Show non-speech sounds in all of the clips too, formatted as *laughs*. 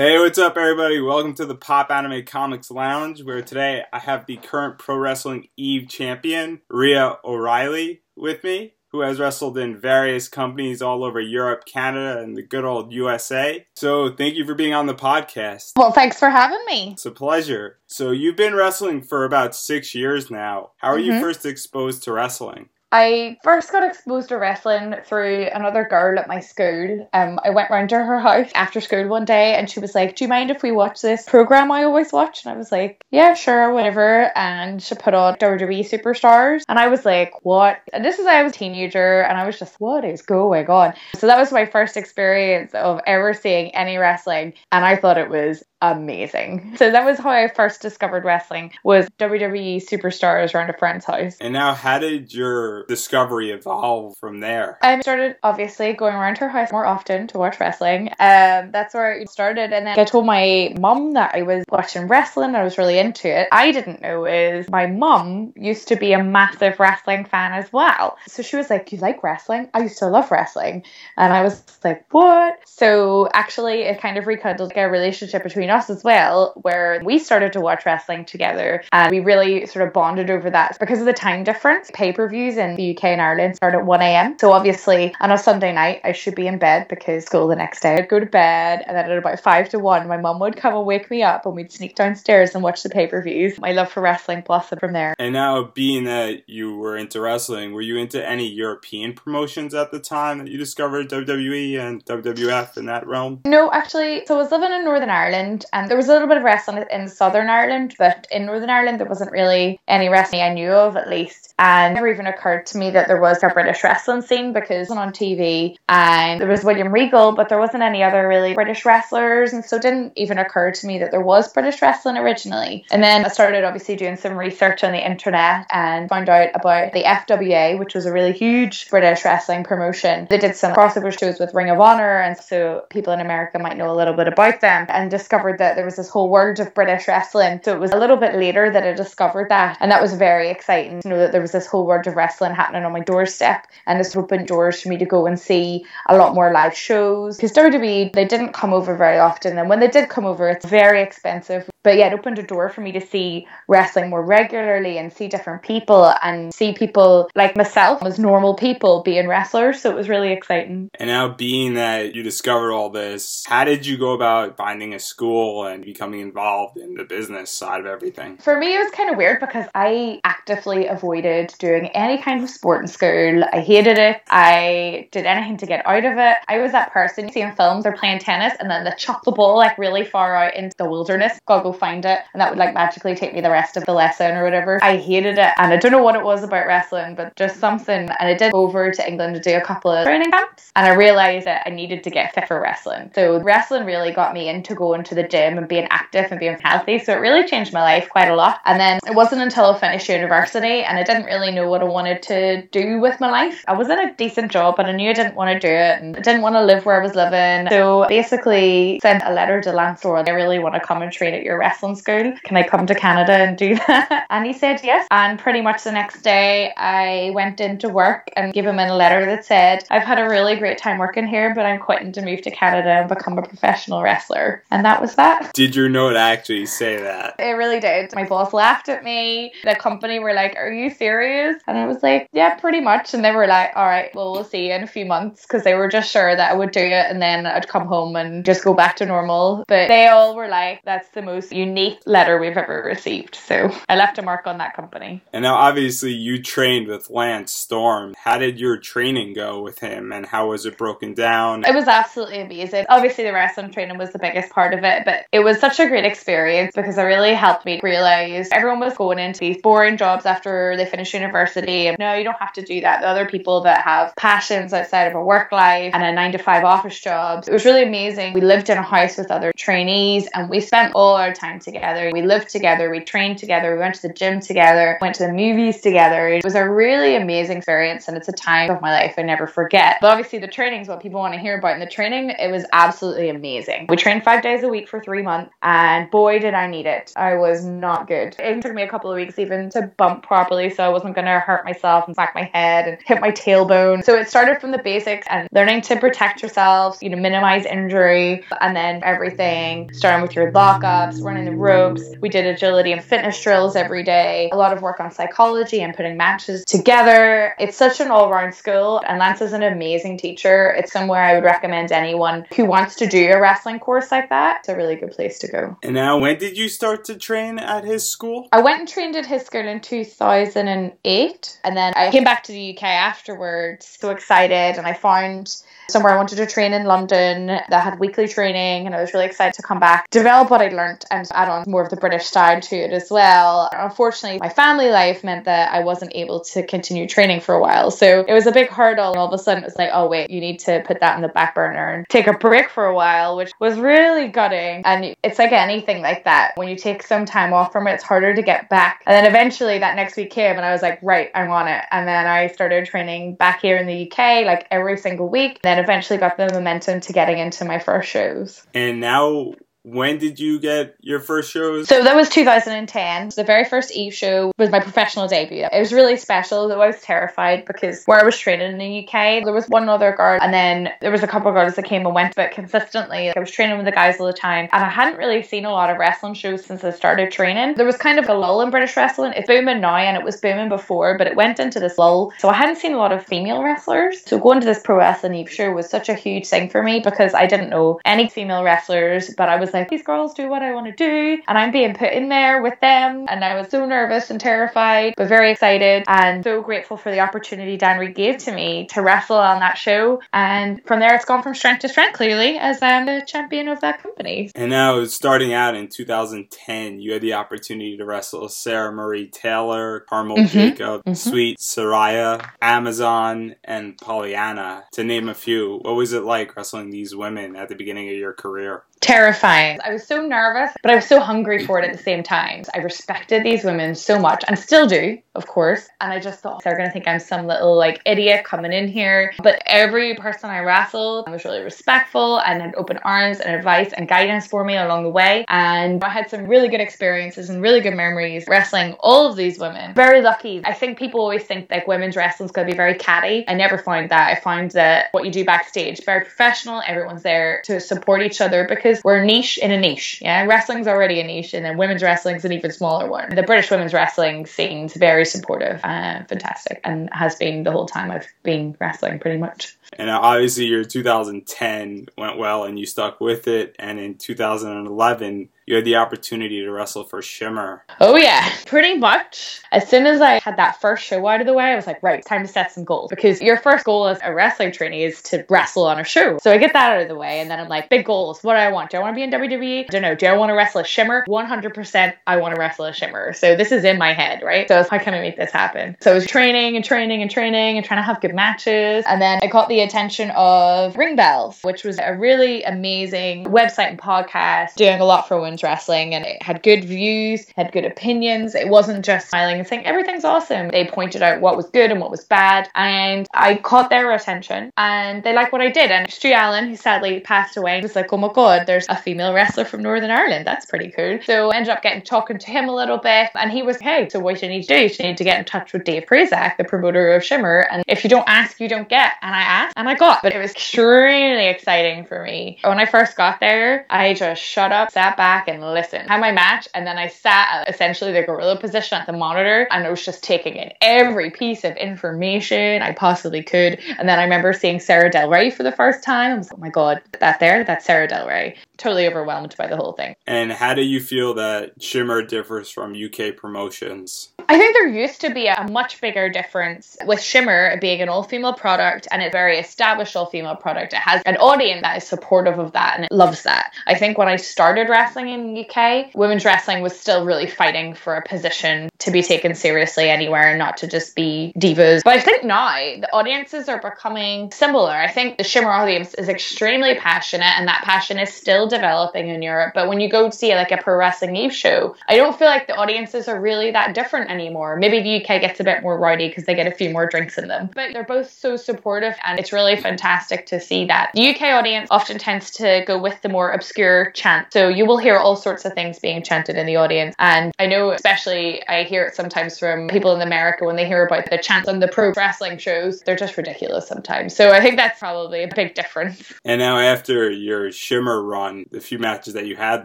Hey, what's up, everybody? Welcome to the Pop Anime Comics Lounge, where today I have the current Pro Wrestling Eve champion, Rhia O'Reilly, with me, who has wrestled in various companies all over Europe, Canada, and the good old USA. So, thank you for being on the podcast. Well, thanks for having me. It's a pleasure. So, you've been wrestling for about six years now. How are you Mhm. first exposed to wrestling? I first got exposed to wrestling through another girl at my school. Um, I went round to her house after school one day and she was like, Do you mind if we watch this program I always watch? And I was like, Yeah, sure, whatever. And she put on WWE Superstars. And I was like, What? And this is I was a teenager and I was just, What is going on? So that was my first experience of ever seeing any wrestling. And I thought it was amazing. So that was how I first discovered wrestling was WWE Superstars around a friend's house. And now, how did your discovery evolve from there? I started obviously going around her house more often to watch wrestling. Um, that's where it started. And then I told my mum that I was watching wrestling. I was really into it. I didn't know is my mum used to be a massive wrestling fan as well. So she was like, "You like wrestling? I used to love wrestling." And I was like, "What?" So actually, it kind of rekindled a relationship between us as well, where we started to watch wrestling together, and we really sort of bonded over that because of the time difference. Pay per views in the UK and Ireland start at 1 a.m. So obviously, on a Sunday night, I should be in bed because school the next day. I'd go to bed, and then at about five to one, my mum would come and wake me up, and we'd sneak downstairs and watch the pay per views. My love for wrestling blossomed from there. And now, being that you were into wrestling, were you into any European promotions at the time that you discovered WWE and WWF in that realm? No, actually, so I was living in Northern Ireland and there was a little bit of wrestling in Southern Ireland, but in Northern Ireland there wasn't really any wrestling I knew of at least. And never even occurred to me that there was a British wrestling scene because on TV and there was William Regal, but there wasn't any other really British wrestlers. And so it didn't even occur to me that there was British wrestling originally. And then I started obviously doing some research on the internet and found out about the FWA, which was a really huge British wrestling promotion. They did some crossover shows with Ring of Honor, and so people in America might know a little bit about them, and discovered that there was this whole world of British wrestling. So it was a little bit later that I discovered that, and that was very exciting to know that there was this whole world of wrestling happening on my doorstep, and this opened doors for me to go and see a lot more live shows. Because WWE, they didn't come over very often, and when they did come over, it's very expensive. But yeah, it opened a door for me to see wrestling more regularly and see different people and see people like myself as normal people being wrestlers. So it was really exciting. And now, being that you discovered all this, how did you go about finding a school and becoming involved in the business side of everything? For me, it was kind of weird because I actively avoided doing any kind of sport in school. I hated it. I did anything to get out of it. I was that person you see in films, they're playing tennis and then they chuck the ball like really far out into the wilderness. Find it. And that would like magically take me the rest of the lesson or whatever. I hated it. And I don't know what it was about wrestling, but just something. And I did go over to England to do a couple of training camps. And I realized that I needed to get fit for wrestling. So wrestling really got me into going to the gym and being active and being healthy. So it really changed my life quite a lot. And then it wasn't until I finished university and I didn't really know what I wanted to do with my life. I was in a decent job, but I knew I didn't want to do it and I didn't want to live where I was living. So basically sent a letter to Lance Law. I really want to come and train at your wrestling school. Can I come to Canada and do that? *laughs* And he said yes. And pretty much the next day I went into work and gave him a letter that said, I've had a really great time working here, but I'm quitting to move to Canada and become a professional wrestler. And that was that. Did your note actually say that? It really did. My boss laughed at me. The company were like, Are you serious? And I was like, Yeah, pretty much. And they were like, All right, well, we'll see you in a few months because they were just sure that I would do it and then I'd come home and just go back to normal. But they all were like, That's the most unique letter we've ever received. So I left a mark on that company. And now, obviously, you trained with Lance Storm. How did your training go with him, and how was it broken down? It was absolutely amazing. Obviously, the wrestling training was the biggest part of it, but it was such a great experience because it really helped me realize everyone was going into these boring jobs after they finish university. And no, you don't have to do that. The other people that have passions outside of a work life and a nine to five office jobs. It was really amazing. We lived in a house with other trainees and we spent all our time together. We lived together, we trained together, we went to the gym together, went to the movies together. It was a really amazing experience and it's a time of my life I never forget. But obviously the training is what people want to hear about. In the training, it was absolutely amazing. We trained five days a week for three months and boy did I need it. I was not good. It took me a couple of weeks even to bump properly so I wasn't gonna hurt myself and smack my head and hit my tailbone. So it started from the basics and learning to protect yourself, you know, minimize injury, and then everything starting with your lockups, running the ropes. We did agility and fitness drills every day, a lot of work on psychology and putting matches together. It's such an all round school, and Lance is an amazing teacher. It's somewhere I would recommend anyone who wants to do a wrestling course like that. It's a really good place to go. And now, when did you start to train at his school? I went and trained at his school in 2008, and then I came back to the UK afterwards. So excited, and I found somewhere I wanted to train in London that had weekly training, and I was really excited to come back, develop what I'd learned, and add on more of the British side to it as well. Unfortunately, my family life meant that I wasn't able to continue training for a while, so it was a big hurdle. And all of a sudden, it was like, oh wait, you need to put that in the back burner and take a break for a while, which was really gutting. And it's like anything like that. When you take some time off from it, it's harder to get back. And then eventually, that next week came, and I was like, right, I want it. And then I started training back here in the UK, like every single week. Then eventually got the momentum to getting into my first shows. And now when did you get your first shows? So that was 2010. The very first Eve show was my professional debut. It was really special, though I was terrified because where I was training in the UK, there was one other girl, and then there was a couple of girls that came and went, but consistently, I was training with the guys all the time, and I hadn't really seen a lot of wrestling shows since I started training. There was kind of a lull in British wrestling. It's booming now, and it was booming before, but it went into this lull. So I hadn't seen a lot of female wrestlers. So going to this pro wrestling Eve show was such a huge thing for me because I didn't know any female wrestlers, but I was like, these girls do what I want to do, and I'm being put in there with them. And I was so nervous and terrified, but very excited and so grateful for the opportunity Dann Read gave to me to wrestle on that show. And from there, it's gone from strength to strength, clearly, as I'm the champion of that company. And now, starting out in 2010, you had the opportunity to wrestle Sarah Marie Taylor, Carmel mm-hmm. Jacob, mm-hmm. Sweet Saraya, Amazon, and Pollyanna, to name a few. What was it like wrestling these women at the beginning of your career? Terrifying. I was so nervous, but I was so hungry for it at the same time. I respected these women so much and still do, of course. And I just thought they're going to think I'm some little like idiot coming in here. But every person I wrestled was really respectful and had open arms and advice and guidance for me along the way. And I had some really good experiences and really good memories wrestling all of these women. Very lucky. I think people always think like women's wrestling is going to be very catty. I never find that. I find that what you do backstage, very professional. Everyone's there to support each other because because we're a niche in a niche. Yeah, wrestling's already a niche, and then women's wrestling's an even smaller one. The British women's wrestling scene's very supportive and fantastic, and has been the whole time I've been wrestling, pretty much. And uh, obviously, your 2010 went well, and you stuck with it. And in 2011, you had the opportunity to wrestle for Shimmer. Oh, yeah, pretty much. As soon as I had that first show out of the way, I was like, right, time to set some goals. Because your first goal as a wrestling trainee is to wrestle on a show. So I get that out of the way, and then I'm like, big goals. What do I want? Do I want to be in WWE? I don't know. Do I want to wrestle a Shimmer? 100% I want to wrestle a Shimmer. So this is in my head, right? So how can I make this happen? So I was training and training and training and trying to have good matches. And then I caught the attention of Ring Belles, which was a really amazing website and podcast doing a lot for women's wrestling and it had good views, had good opinions. It wasn't just smiling and saying everything's awesome. They pointed out what was good and what was bad. And I caught their attention and they liked what I did. And Stu Allen, who sadly passed away, was like, oh my God, there's a female wrestler from Northern Ireland. That's pretty cool. So I ended up getting talking to him a little bit. And he was, hey, so what do you need to do you need to get in touch with Dave Prazak, the promoter of Shimmer. And if you don't ask, you don't get. And I asked and I got. But it was extremely exciting for me. When I first got there, I just shut up, sat back, and listen. Had my match, and then I sat essentially the gorilla position at the monitor, and I was just taking in every piece of information I possibly could. And then I remember seeing Sara Del Rey for the first time. I was like, oh my god, that there, that's Sara Del Rey. Totally overwhelmed by the whole thing. And how do you feel that Shimmer differs from UK promotions? I think there used to be a much bigger difference with Shimmer being an all female product and a very established all female product. It has an audience that is supportive of that and it loves that. I think when I started wrestling in the UK, women's wrestling was still really fighting for a position to be taken seriously anywhere and not to just be divas. But I think now the audiences are becoming similar. I think the Shimmer audience is extremely passionate and that passion is still developing in Europe. But when you go see like a pro wrestling Eve show, I don't feel like the audiences are really that different anymore. Maybe the UK gets a bit more rowdy because they get a few more drinks in them. But they're both so supportive and it's really fantastic to see that. The UK audience often tends to go with the more obscure chant. So you will hear all sorts of things being chanted in the audience. And I know especially I hear it sometimes from people in America when they hear about the chants on the pro wrestling shows. They're just ridiculous sometimes. So I think that's probably a big difference. *laughs* And now after your Shimmer run, the few matches that you had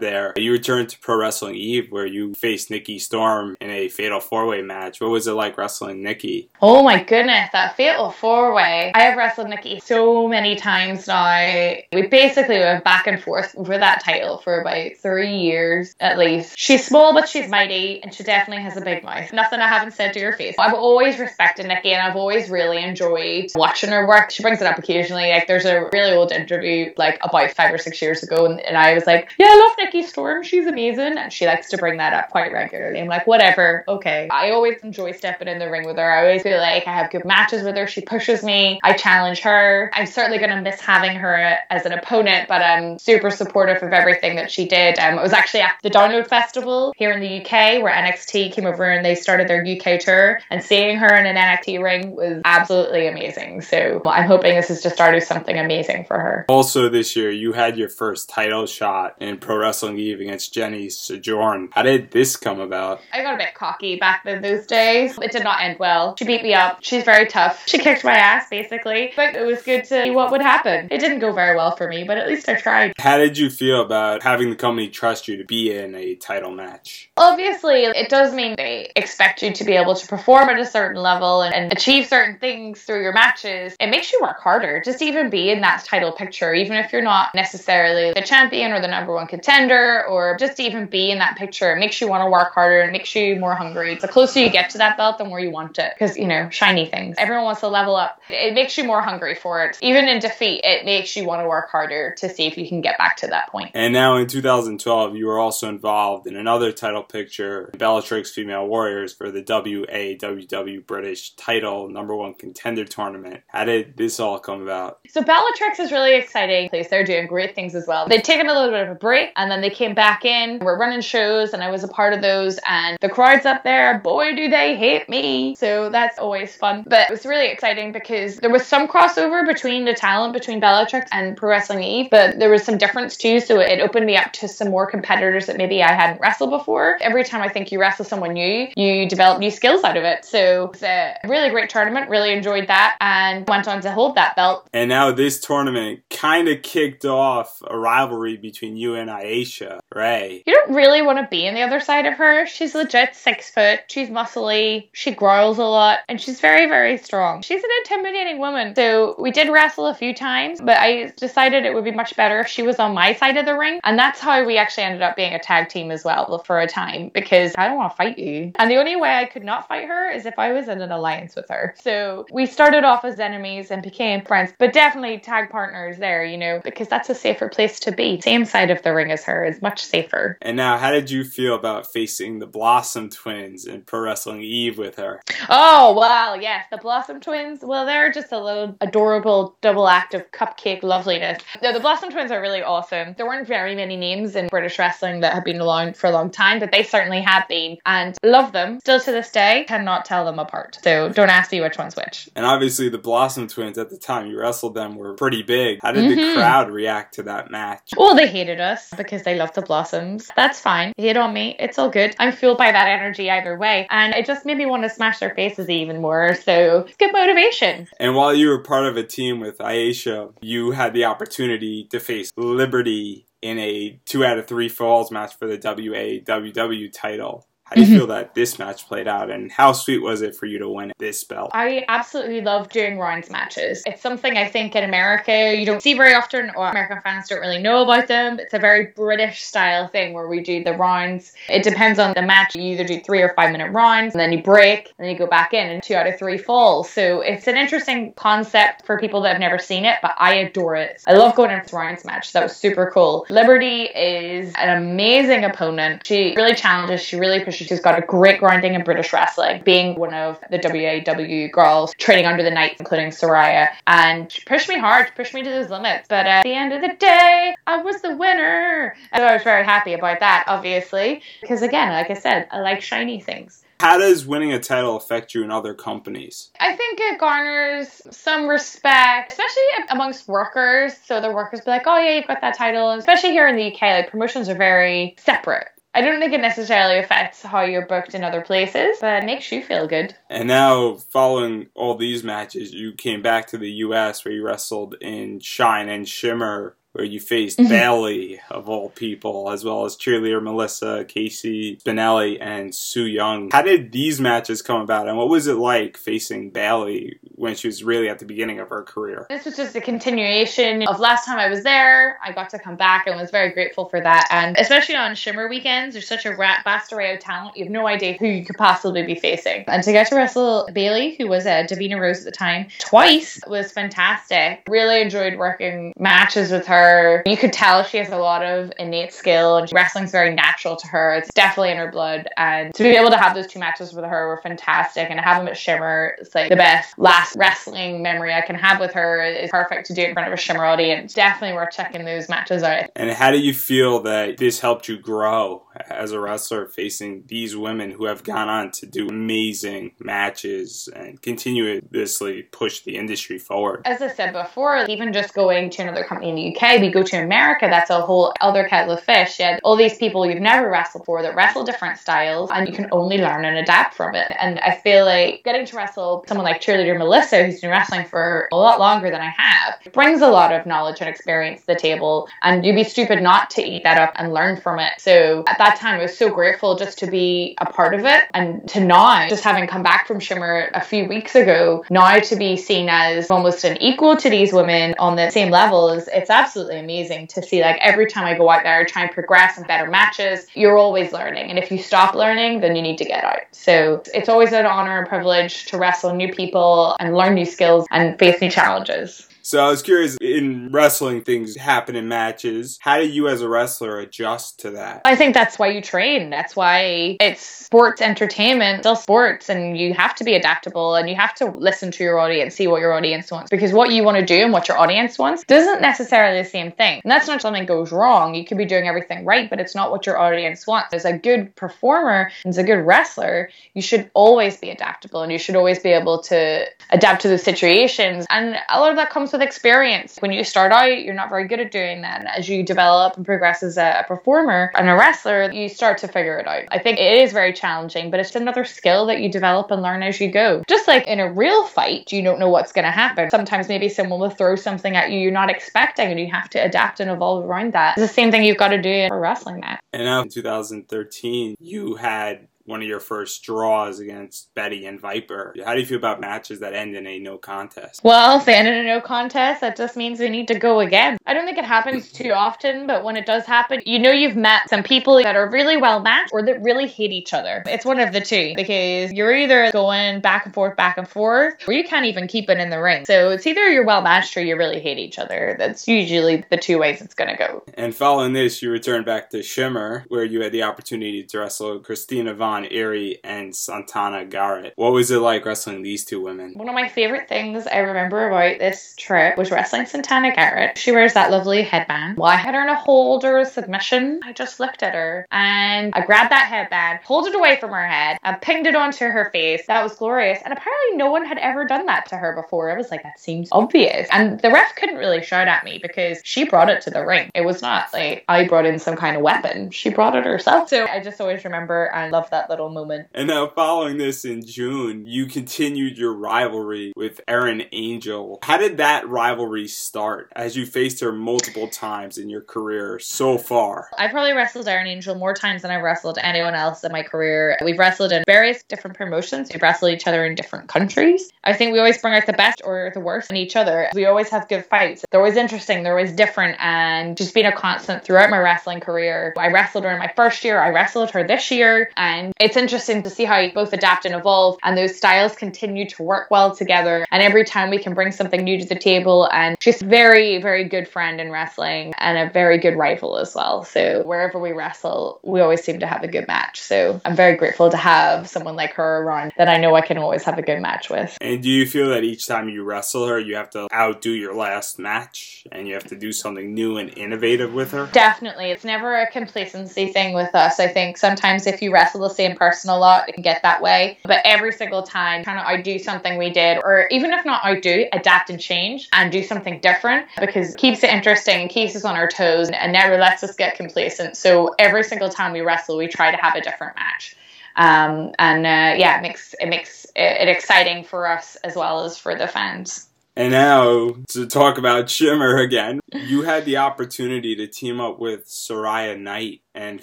there, you returned to Pro Wrestling Eve where you faced Nikki Storm in a fatal four way match. What was it like wrestling Nikki? Oh my goodness, that fatal four way. I have wrestled Nikki so many times now. We basically went back and forth for that title for about three years at least. She's small, but she's mighty, and she definitely has a big mouth. Nothing I haven't said to your face. I've always respected Nikki, and I've always really enjoyed watching her work. She brings it up occasionally. Like, there's a really old interview, like about five or six years ago, and, and I was like, Yeah, I love Nikki Storm. She's amazing. And she likes to bring that up quite regularly. I'm like, Whatever, okay. I always enjoy stepping in the ring with her. I always feel like I have good matches with her. She pushes me, I challenge her. I'm certainly going to miss having her as an opponent, but I'm super supportive of everything that she did. Um, it was actually at the Download Festival here in the UK where NXT came over and they started their UK tour, and seeing her in an NXT ring was absolutely amazing. So I'm hoping this is just started something amazing for her. Also, this year, you had your first title shot in Pro Wrestling Eve against Jenny Sjödin. How did this come about? I got a bit cocky back in those days. It did not end well. She beat me up. She's very tough. She kicked my ass, basically. But it was good to see what would happen. It didn't go very well for me, but at least I tried. How did you feel about having the company trust you to be in a title match? Obviously, it does mean they expect you to be able to perform at a certain level and, and achieve certain things through your matches. It makes you work harder just to even be in that title picture, even if you're not necessarily the champion or the number one contender, or just to even be in that picture. It makes you want to work harder and makes you more hungry. The closer you get to that belt, the more you want it. Because, you know, shiny things. Everyone wants to level up. It makes you more hungry for it. Even in defeat, it makes you want to work harder to see if you can get back to that point. And now in 2012, you were also involved in another title picture, Bellatrix Female Warriors, for the WAWW British title number one contender tournament. How did this all come about? So Bellatrix is really exciting place. They're doing great things as well. They'd taken a little bit of a break and then they came back in. We're running shows and I was a part of those and the crowds up there, boy do they hate me. So that's always fun. But it was really exciting because there was some crossover between the talent between Bellatrix and Pro Wrestling Eve, but there was some difference too. So it opened me up to some more competitors that maybe I hadn't wrestled before. Every time I think you wrestle someone new, you develop new skills out of it. So it's a really great tournament. Really enjoyed that and went on to hold that belt. And now this tournament kind of kicked off a rivalry between you and Aisha Ray. You don't really want to be on the other side of her. She's legit six foot. She's muscly. She growls a lot, and she's very, very strong. She's an intimidating woman. So we did wrestle a few times, but I decided it would be much better if she was on my side of the ring, and that's how we actually ended up being a tag team as well for a time because I don't want to fight you. And the only way I could not fight her is if I was in an alliance with her. So we started off as enemies and became friends, but definitely tag partners there, you know, because that's a safer place to be. Same side of the ring as her is much safer. And now, how did you feel about facing the Blossom twins in Pro Wrestling Eve with her? Oh, wow, yes. The Blossom twins, well, they're just a little adorable double act of cupcake loveliness. No, the Blossom twins are really awesome. There weren't very many names in British wrestling that have been around for a long time, but they certainly have been. And love them. Still to this day, cannot tell them apart. So don't ask me which one's which. And obviously, the Blossom twins at the time you wrestled them were pretty big. How did mm-hmm. the crowd react to that match? Well, they hated us because they loved the Blossoms. That's fine. Hate on me. It's all good. I'm fueled by that energy either way. And it just made me want to smash their faces even more. So it's good motivation. And while you were part of a team with Aisha, you had the opportunity to face Liberty in a two out of three falls match for the WAWW title. How do you mm-hmm. feel that this match played out, and how sweet was it for you to win this belt? I absolutely love doing rounds matches. It's something I think in America you don't see very often, or American fans don't really know about them. It's a very British style thing where we do the rounds. It depends on the match. You either do three or five minute rounds, and then you break, and then you go back in, and two out of three falls. So it's an interesting concept for people that have never seen it, but I adore it. I love going into rounds match. That was super cool. Liberty is an amazing opponent. She really challenges. She really pushes She's got a great grounding in British wrestling, being one of the WAW girls training under the Knights, including Saraya. And she pushed me hard, pushed me to those limits. But at the end of the day, I was the winner. And I was very happy about that, obviously. Because again, like I said, I like shiny things. How does winning a title affect you in other companies? I think it garners some respect, especially amongst workers. So the workers be like, oh, yeah, you've got that title. Especially here in the UK, like promotions are very separate. I don't think it necessarily affects how you're booked in other places, but it makes you feel good. And now, following all these matches, you came back to the US where you wrestled in Shine and Shimmer where you faced mm-hmm. Bayley of all people, as well as cheerleader Melissa, Casey Spinelli, and Su Yung. How did these matches come about, and what was it like facing Bayley when she was really at the beginning of her career? This was just a continuation of last time I was there. I got to come back and was very grateful for that. And especially on Shimmer weekends, there's such a vast array of talent. You have no idea who you could possibly be facing. And to get to wrestle Bayley, who was a Davina Rose at the time, twice was fantastic. Really enjoyed working matches with her You could tell she has a lot of innate skill and wrestling's very natural to her. It's definitely in her blood. And to be able to have those two matches with her were fantastic. And to have them at Shimmer, it's like the best last wrestling memory I can have with her is perfect to do in front of a Shimmer audience. Definitely worth checking those matches out. And how do you feel that this helped you grow as a wrestler facing these women who have gone on to do amazing matches and continuously push the industry forward? As I said before, even just going to another company in the UK, we go to America, that's a whole other kettle of fish. You all these people you've never wrestled for that wrestle different styles, and you can only learn and adapt from it. And I feel like getting to wrestle someone like cheerleader Melissa, who's been wrestling for a lot longer than I have, brings a lot of knowledge and experience to the table. And you'd be stupid not to eat that up and learn from it. So at that time, I was so grateful just to be a part of it. And to now, just having come back from Shimmer a few weeks ago, now to be seen as almost an equal to these women on the same level is it's absolutely amazing to see like every time I go out there, try and progress in better matches, you're always learning. And if you stop learning, then you need to get out. So it's always an honor and privilege to wrestle new people and learn new skills and face new challenges. So I was curious in wrestling things happen in matches. How do you as a wrestler adjust to that? I think that's why you train. That's why it's sports entertainment, still sports, and you have to be adaptable and you have to listen to your audience, see what your audience wants. Because what you want to do and what your audience wants doesn't necessarily the same thing. And that's not something goes wrong. You could be doing everything right, but it's not what your audience wants. As a good performer, and as a good wrestler, you should always be adaptable and you should always be able to adapt to the situations. And a lot of that comes with experience. When you start out, you're not very good at doing that. And as you develop and progress as a, performer and a wrestler, you start to figure it out. I think it is very challenging, but it's another skill that you develop and learn as you go. Just like in a real fight, you don't know what's going to happen. Sometimes maybe someone will throw something at you you're not expecting and you have to adapt and evolve around that. It's the same thing you've got to do in a wrestling match. And now in 2013, you had one of your first draws against Betty and Viper. How do you feel about matches that end in a no contest? Well, if they end in a no contest, that just means we need to go again. I don't think it happens *laughs* too often, but when it does happen, you know you've met some people that are really well matched or that really hate each other. It's one of the two because you're either going back and forth, back and forth, or you can't even keep it in the ring. So it's either you're well matched or you really hate each other. That's usually the two ways it's going to go. And following this, you return back to Shimmer, where you had the opportunity to wrestle Christina Von Yvonne Eerie and Santana Garrett. What was it like wrestling these two women? One of my favorite things I remember about this trip was wrestling Santana Garrett. She wears that lovely headband. Well, I had her in a hold or a submission. I just looked at her and I grabbed that headband, pulled it away from her head, and pinged it onto her face. That was glorious. And apparently, no one had ever done that to her before. I was like, that seems obvious. And the ref couldn't really shout at me because she brought it to the ring. It was not like I brought in some kind of weapon. She brought it herself. So I just always remember and love that that little moment. And now, following this in June, you continued your rivalry with Erin Angel. How did that rivalry start as you faced her multiple times in your career so far? I probably wrestled Erin Angel more times than I've wrestled anyone else in my career. We've wrestled in various different promotions, we've wrestled each other in different countries. I think we always bring out the best or the worst in each other. We always have good fights. They're always interesting, they're always different, and just being a constant throughout my wrestling career. I wrestled her in my first year, I wrestled her this year, and it's interesting to see how you both adapt and evolve, and those styles continue to work well together. And every time we can bring something new to the table, and she's a very, very good friend in wrestling and a very good rival as well. So wherever we wrestle, we always seem to have a good match. So I'm very grateful to have someone like her around that I know I can always have a good match with. And do you feel that each time you wrestle her, you have to outdo your last match and you have to do something new and innovative with her? Definitely. It's never a complacency thing with us. I think sometimes if you wrestle the same person a lot, can get that way. But every single time, kind of I do something we did, or even if not I do, adapt and change and do something different because it keeps it interesting, keeps us on our toes, and never lets us get complacent. So every single time we wrestle, we try to have a different match. Um, and uh, yeah, it makes it makes it exciting for us as well as for the fans. And now to talk about Shimmer again, you had the opportunity to team up with Saraya Knight and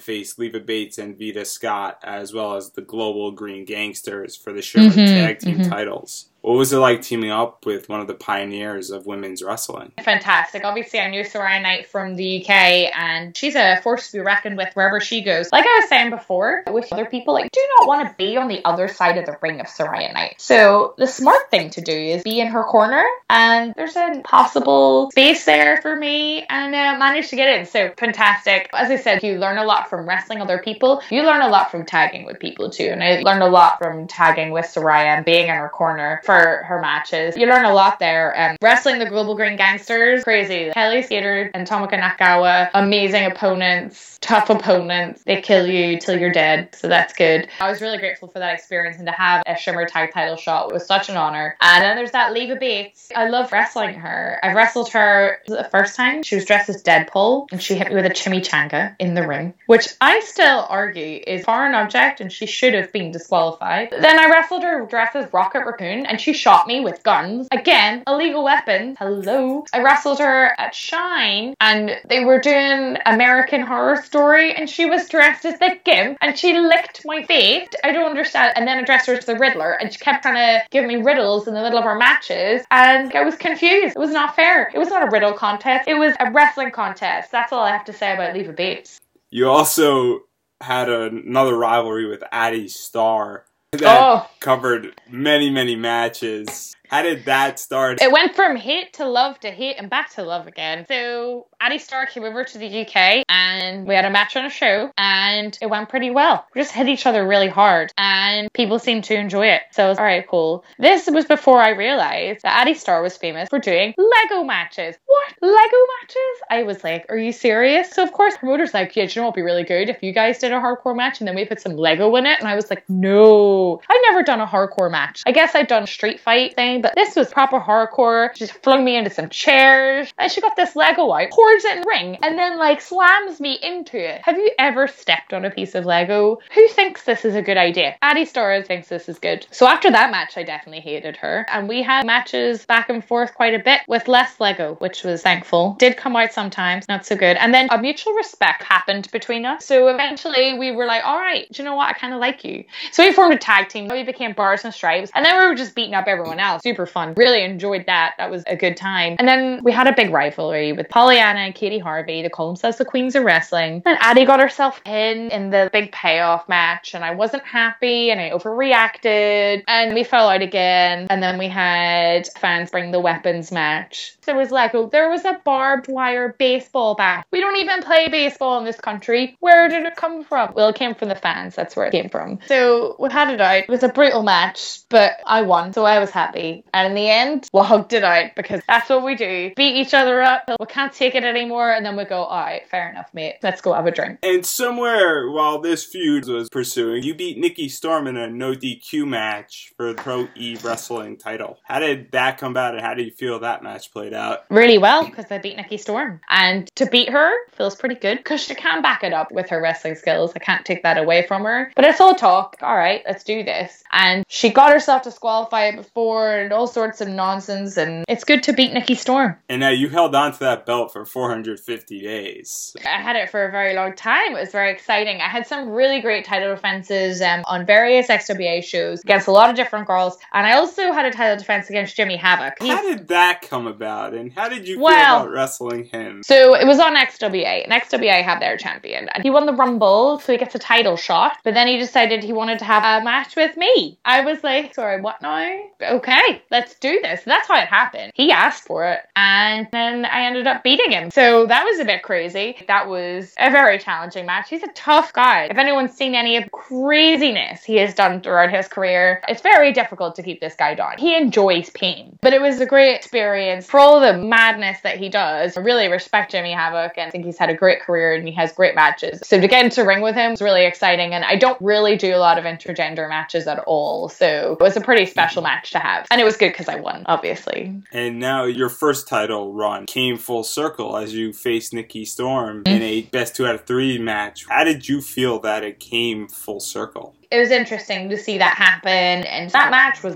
face Leva Bates and Veda Scott, as well as the Global Green Gangsters for the Shimmer mm-hmm, Tag Team mm-hmm. titles. What was it like teaming up with one of the pioneers of women's wrestling? Fantastic. Obviously, I knew Saraya Knight from the UK, and she's a force to be reckoned with wherever she goes. Like I was saying before, with other people, like do not want to be on the other side of the ring of Saraya Knight. So the smart thing to do is be in her corner, and there's a possible space there for me, and uh, managed to get in. So fantastic. As I said, you learn a lot from wrestling other people. You learn a lot from tagging with people too, and I learned a lot from tagging with Saraya and being in her corner. For her matches. You learn a lot there. And wrestling the Global Green Gangsters, crazy. Kellie Skater and Tomoka Nakagawa, amazing opponents, tough opponents. They kill you till you're dead, so that's good. I was really grateful for that experience and to have a Shimmer tag title shot was such an honor. And then there's that Leva Bates. I love wrestling her. I wrestled her the first time. She was dressed as Deadpool and she hit me with a chimichanga in the ring, which I still argue is foreign object and she should have been disqualified. Then I wrestled her dressed as Rocket Raccoon and she shot me with guns. Again, illegal weapons. Hello. I wrestled her at Shine and they were doing American Horror Story and she was dressed as the Gimp and she licked my face. I don't understand. And then I dressed her as the Riddler and she kept trying to give me riddles in the middle of our matches and I was confused. It was not fair. It was not a riddle contest. It was a wrestling contest. That's all I have to say about Leva Bates. You also had another rivalry with Addy Starr that oh. covered many, many matches. How did that start? It went from hate to love to hate and back to love again. So Addy Starr came over to the UK and we had a match on a show and it went pretty well. We just hit each other really hard and people seemed to enjoy it. So I was all right, cool. This was before I realized that Addy Starr was famous for doing Lego matches. What? Lego matches? I was like, are you serious? So of course, promoters like, yeah, you know what'd be really good if you guys did a hardcore match and then we put some Lego in it. And I was like, no, I've never done a hardcore match. I guess I've done a street fight thing, but this was proper hardcore. She flung me into some chairs and she got this Lego out, pours it in ring, and then like slams me into it. Have you ever stepped on a piece of Lego? Who thinks this is a good idea? Addy Starr thinks this is good. So after that match, I definitely hated her. And we had matches back and forth quite a bit with less Lego, which was thankful. Did come out sometimes, not so good. And then a mutual respect happened between us. So eventually we were like, all right, do you know what? I kind of like you. So we formed a tag team. We became Bars and Stripes. And then we were just beating up everyone else. Super fun. Really enjoyed that. That was a good time. And then we had a big rivalry with Pollyanna and Katie Harvey. They call themselves the Queens of Wrestling. And Addy got herself pinned in the big payoff match. And I wasn't happy and I overreacted. And we fell out again. And then we had fans bring the weapons match. There was Lego. Oh, there was a barbed wire baseball bat. We don't even play baseball in this country. Where did it come from? Well, it came from the fans. That's where it came from. So we had it out. It was a brutal match, but I won. So I was happy. Me. And in the end, we hugged it out because that's what we do. Beat each other up. We can't take it anymore. And then we go, all right, fair enough, mate. Let's go have a drink. And somewhere while this feud was pursuing, you beat Nikki Storm in a no DQ match for the Pro E Wrestling title. How did that come about and how did you feel that match played out? Really well because I beat Nikki Storm. And to beat her feels pretty good because she can back it up with her wrestling skills. I can't take that away from her. But it's all talk. All right, let's do this. And she got herself disqualified before and all sorts of nonsense. And it's good to beat Nikki Storm. And now you held on to that belt for 450 days. I had it for a very long time. It was very exciting. I had some really great title defenses um, on various XWA shows against a lot of different girls. And I also had a title defense against Jimmy Havoc. How did that come about? And how did you feel Well- about wrestling him? So it was on XWA, and XWA had their champion. And he won the Rumble, so he gets a title shot. But then he decided he wanted to have a match with me. I was like, sorry, what now? Okay, let's do this. That's how it happened. He asked for it, and then I ended up beating him. So that was a bit crazy. That was a very challenging match. He's a tough guy. If anyone's seen any of craziness he has done throughout his career, it's very difficult to keep this guy down. He enjoys pain. But it was a great experience for all the madness that he does. I really respect Jimmy Havoc and I think he's had a great career and he has great matches. So to get into ring with him was really exciting. And I don't really do a lot of intergender matches at all. So it was a pretty special match to have. And it was good because I won, obviously. And now your first title run came full circle as you faced Nikki Storm in a mm-hmm. best two out of three match. How did you feel that it came full circle? it was interesting to see that happen and that match was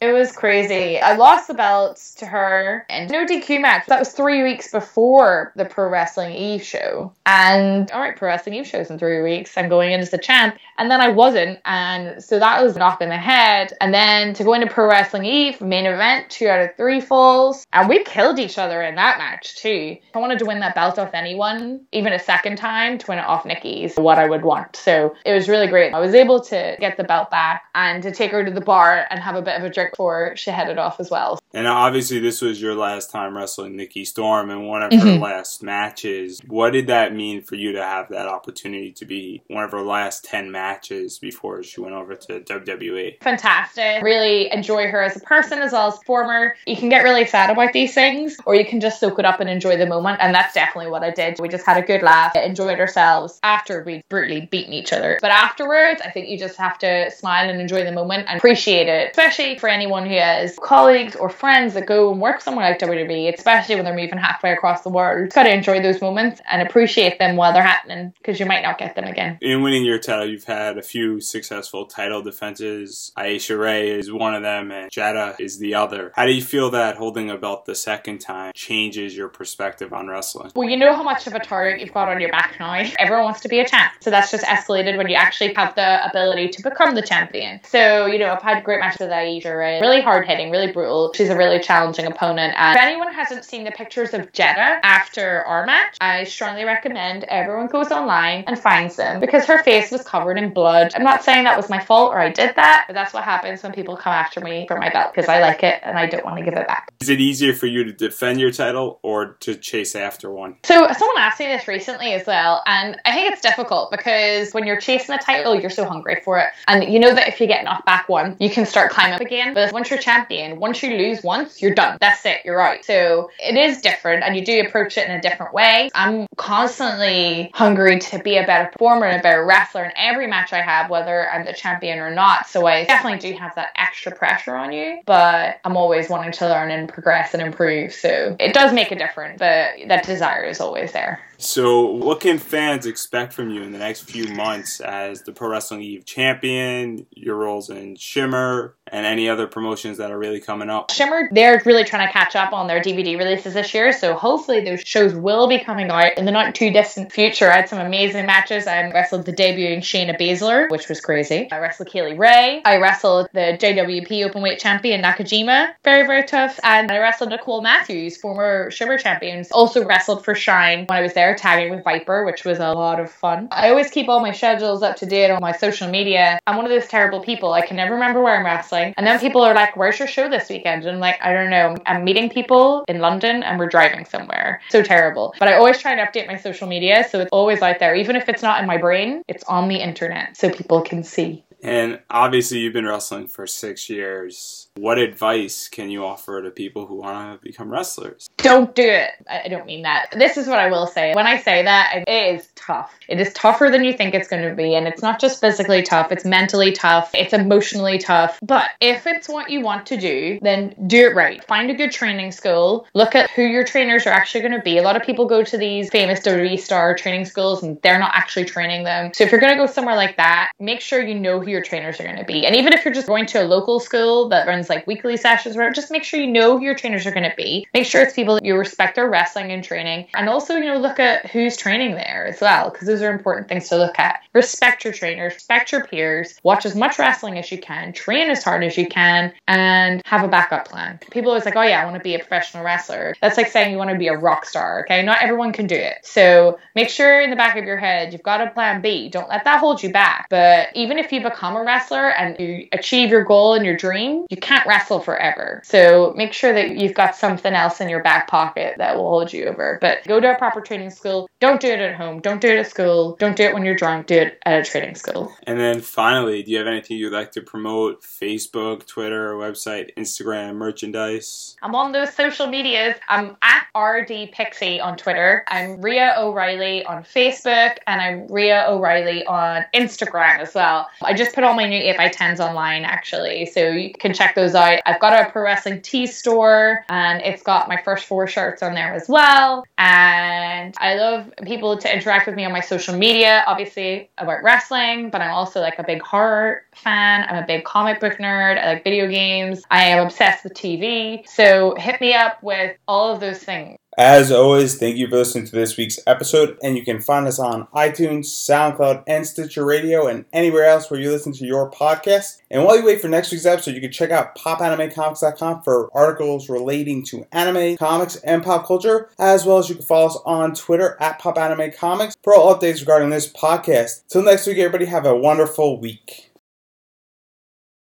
it was crazy. I lost the belts to her and no dq match. That was three weeks before the pro wrestling eve show. And all right pro wrestling eve shows in three weeks. I'm going in as the champ. And then i wasn't. And so that was a knock in the head. And then to go into pro wrestling eve main event two out of three falls. And we killed each other in that match too. I wanted to win that belt off anyone even a second time to win it off nikki's what i would want. So it was really great. I was able to get the belt back and to take her to the bar and have a bit of a drink before she headed off as well. And obviously, this was your last time wrestling Nikki Storm in one of her Mhm. last matches. What did that mean for you to have that opportunity to be one of her last 10 matches before she went over to? WWE? Fantastic. Really enjoy her as a person as well as former. You can get really sad about these things or you can just soak it up and enjoy the moment. And that's definitely what I did. We just had a good laugh, enjoyed ourselves after we'd brutally beaten each other. But afterwards, I think you just have to smile and enjoy the moment and appreciate it, especially for anyone who has colleagues or friends that go and work somewhere like WWE, especially when they're moving halfway across the world. You've got to enjoy those moments and appreciate them while they're happening because you might not get them again. In winning your title, you've had a few successful title defenses. Aisha Ray is one of them, and Jada is the other. How do you feel that holding a belt the second time changes your perspective on wrestling? Well, you know how much of a target you've got on your back now. Everyone wants to be a champ. So that's just escalated when you actually have the ability to become the champion. So, you know, I've had great matches with Aisha Ray. Really hard hitting, really brutal. She's a really challenging opponent. And if anyone hasn't seen the pictures of Jada after our match, I strongly recommend everyone goes online and finds them because her face was covered in blood. I'm not saying that was my fault or I did that, but that's what happens when people come after me for my belt because I like it and I don't want to give it back. Is it easier for you to defend your title or to chase after one? So someone asked me this recently as well, and I think it's difficult because when you're chasing a title, you're so hungry for it, and you know that if you get knocked back one, you can start climbing up again. But once you're champion, once you lose once, you're done. That's it. You're out. So it is different, and you do approach it in a different way. I'm constantly hungry to be a better performer and a better wrestler in every match I have, whether I'm the champion or not. So I definitely do have that extra pressure on you, but I'm always wanting to learn and progress and improve. So it does make a difference, but that desire is always there. So, what can fans expect from you in the next few months as the Pro Wrestling Eve champion, your roles in Shimmer, and any other promotions that are really coming up? Shimmer, they're really trying to catch up on their DVD releases this year, so hopefully those shows will be coming out in the not too distant future. I had some amazing matches. I wrestled the debuting Shayna Baszler, which was crazy. I wrestled Kay Lee Ray. I wrestled the JWP Openweight champion Nakajima, very very tough, and I wrestled Nicole Matthews, former Shimmer champions. Also wrestled for Shine when I was there, tagging with Viper, which was a lot of fun. I always keep all my schedules up to date on my social media. I'm one of those terrible people. I can never remember where I'm wrestling, and then people are like, "Where's your show this weekend?" And I'm like, "I don't know. I'm meeting people in London, and we're driving somewhere." So terrible. But I always try to update my social media, so it's always out there, even if it's not in my brain. It's on the internet, so people can see. And obviously, you've been wrestling for six years. What advice can you offer to people who want to become wrestlers? Don't do it. I don't mean that. This is what I will say. When I say that, it is tough. It is tougher than you think it's going to be. And it's not just physically tough, it's mentally tough, it's emotionally tough. But if it's what you want to do, then do it right. Find a good training school. Look at who your trainers are actually going to be. A lot of people go to these famous WWE star training schools and they're not actually training them. So if you're going to go somewhere like that, make sure you know who your trainers are going to be. And even if you're just going to a local school that runs like weekly sessions, whatever, just make sure you know who your trainers are going to be. Make sure it's people that you respect their wrestling and training. And also, you know, look at who's training there as well, because those are important things to look at. Respect your trainers, respect your peers, watch as much wrestling as you can, train as hard as you can, and have a backup plan. People always like, oh yeah, I want to be a professional wrestler. That's like saying you want to be a rock star, okay? Not everyone can do it. So make sure in the back of your head you've got a plan B. Don't let that hold you back. But even if you become a wrestler and you achieve your goal and your dream, you can't wrestle forever. So make sure that you've got something else in your back pocket that will hold you over. But go to a proper training school. Don't do it at home. Don't do it at school. Don't do it when you're drunk. Do it at a training school. And then finally, do you have anything you'd like to promote? Facebook, Twitter, website, Instagram, merchandise? I'm on those social medias. I'm at RD Pixie on Twitter. I'm Rhia O'Reilly on Facebook, and I'm Rhia O'Reilly on Instagram as well. I just put all my new 8x10s online actually, so you can check those out. I've got a pro wrestling tee store, and it's got my first four shirts on there as well. And I love people to interact with me on my social media, obviously about wrestling, but I'm also like a big horror fan. I'm a big comic book nerd. I like video games. I am obsessed with TV. So hit me up with all of those things. As always, thank you for listening to this week's episode, and you can find us on iTunes, SoundCloud, and Stitcher Radio, and anywhere else where you listen to your podcast. And while you wait for next week's episode, you can check out popanimecomics.com for articles relating to anime, comics, and pop culture, as well as you can follow us on Twitter at popanimecomics for all updates regarding this podcast. Till next week, everybody, have a wonderful week.